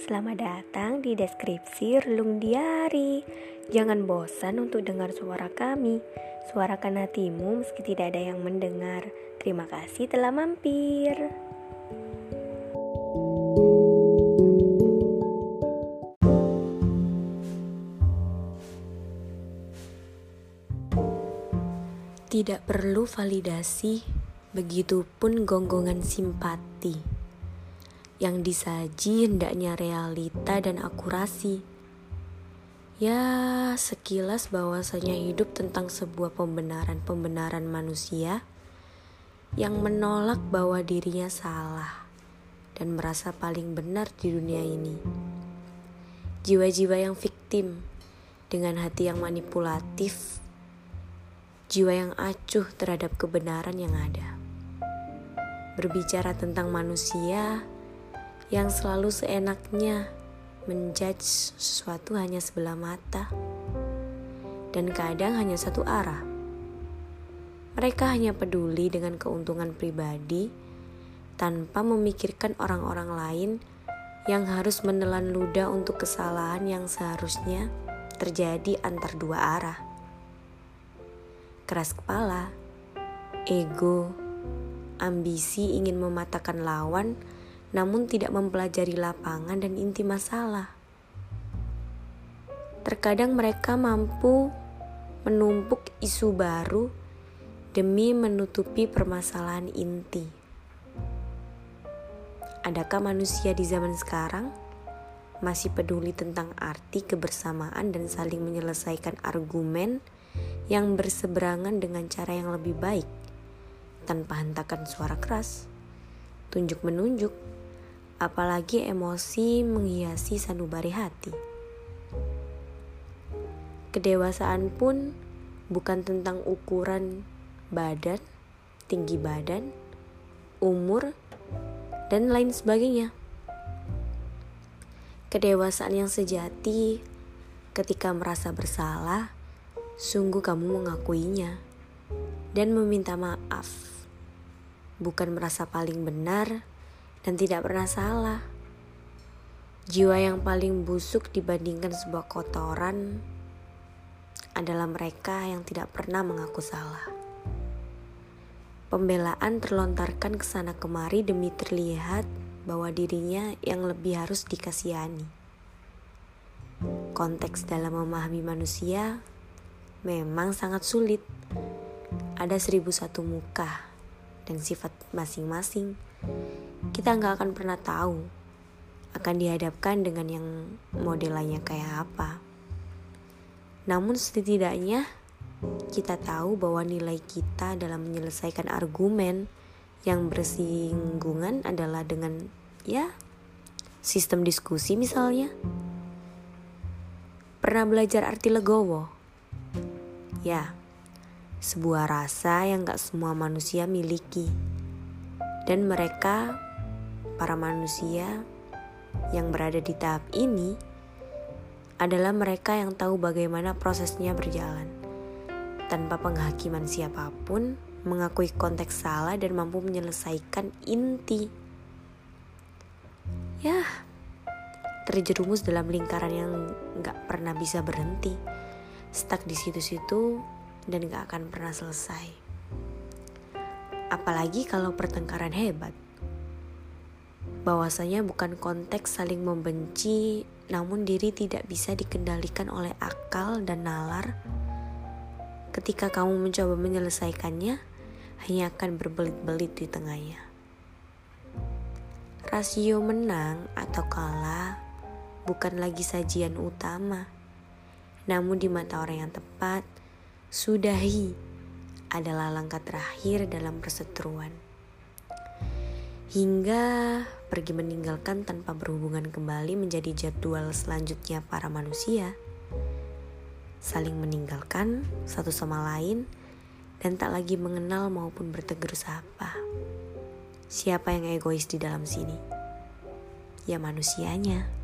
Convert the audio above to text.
Selamat datang di deskripsi Relung Diari. Jangan bosan untuk dengar suara kami. Suarakan hatimu meski tidak ada yang mendengar. Terima kasih telah mampir. Tidak perlu validasi, begitupun gonggongan simpati yang disaji hendaknya realita dan akurasi. Ya, sekilas bahwasanya hidup tentang sebuah pembenaran-pembenaran manusia yang menolak bahwa dirinya salah dan merasa paling benar di dunia ini. Jiwa-jiwa yang viktim dengan hati yang manipulatif, jiwa yang acuh terhadap kebenaran yang ada. Berbicara tentang manusia, yang selalu seenaknya menjudge sesuatu hanya sebelah mata dan kadang hanya satu arah. Mereka hanya peduli dengan keuntungan pribadi tanpa memikirkan orang-orang lain yang harus menelan ludah untuk kesalahan yang seharusnya terjadi antar dua arah. Keras kepala, ego, ambisi ingin mematahkan lawan namun tidak mempelajari lapangan dan inti masalah. Terkadang mereka mampu menumpuk isu baru demi menutupi permasalahan inti. Adakah manusia di zaman sekarang masih peduli tentang arti kebersamaan dan saling menyelesaikan argumen yang berseberangan dengan cara yang lebih baik tanpa hentakan suara keras, tunjuk menunjuk, apalagi emosi menghiasi sanubari hati. Kedewasaan pun bukan tentang ukuran badan, tinggi badan, umur, dan lain sebagainya. Kedewasaan yang sejati ketika merasa bersalah, sungguh kamu mengakuinya dan meminta maaf, bukan merasa paling benar dan tidak pernah salah. Jiwa yang paling busuk dibandingkan sebuah kotoran adalah mereka yang tidak pernah mengaku salah. Pembelaan terlontarkan ke sana kemari demi terlihat bahwa dirinya yang lebih harus dikasihani. Konteks dalam memahami manusia memang sangat sulit. Ada seribu satu muka dan sifat masing-masing kita nggak akan pernah tahu akan dihadapkan dengan yang modelannya kayak apa. Namun setidaknya kita tahu bahwa nilai kita dalam menyelesaikan argumen yang bersinggungan adalah dengan ya sistem diskusi misalnya. Pernah belajar arti legowo? Ya, sebuah rasa yang gak semua manusia miliki. Dan mereka para manusia yang berada di tahap ini adalah mereka yang tahu bagaimana prosesnya berjalan. Tanpa penghakiman siapa pun, mengakui konteks salah dan mampu menyelesaikan inti. Ya, terjerumus dalam lingkaran yang gak pernah bisa berhenti. Stuck di situ-situ dan gak akan pernah selesai. Apalagi kalau pertengkaran hebat bahwasanya bukan konteks saling membenci, namun diri tidak bisa dikendalikan oleh akal dan nalar. Ketika kamu mencoba menyelesaikannya, hanya akan berbelit-belit di tengahnya. Rasio menang atau kalah bukan lagi sajian utama, namun di mata orang yang tepat, sudahi adalah langkah terakhir dalam perseteruan hingga pergi meninggalkan tanpa berhubungan kembali menjadi jadwal selanjutnya para manusia. Saling meninggalkan satu sama lain dan tak lagi mengenal maupun bertegur sapa. Siapa yang egois di dalam sini? Ya manusianya.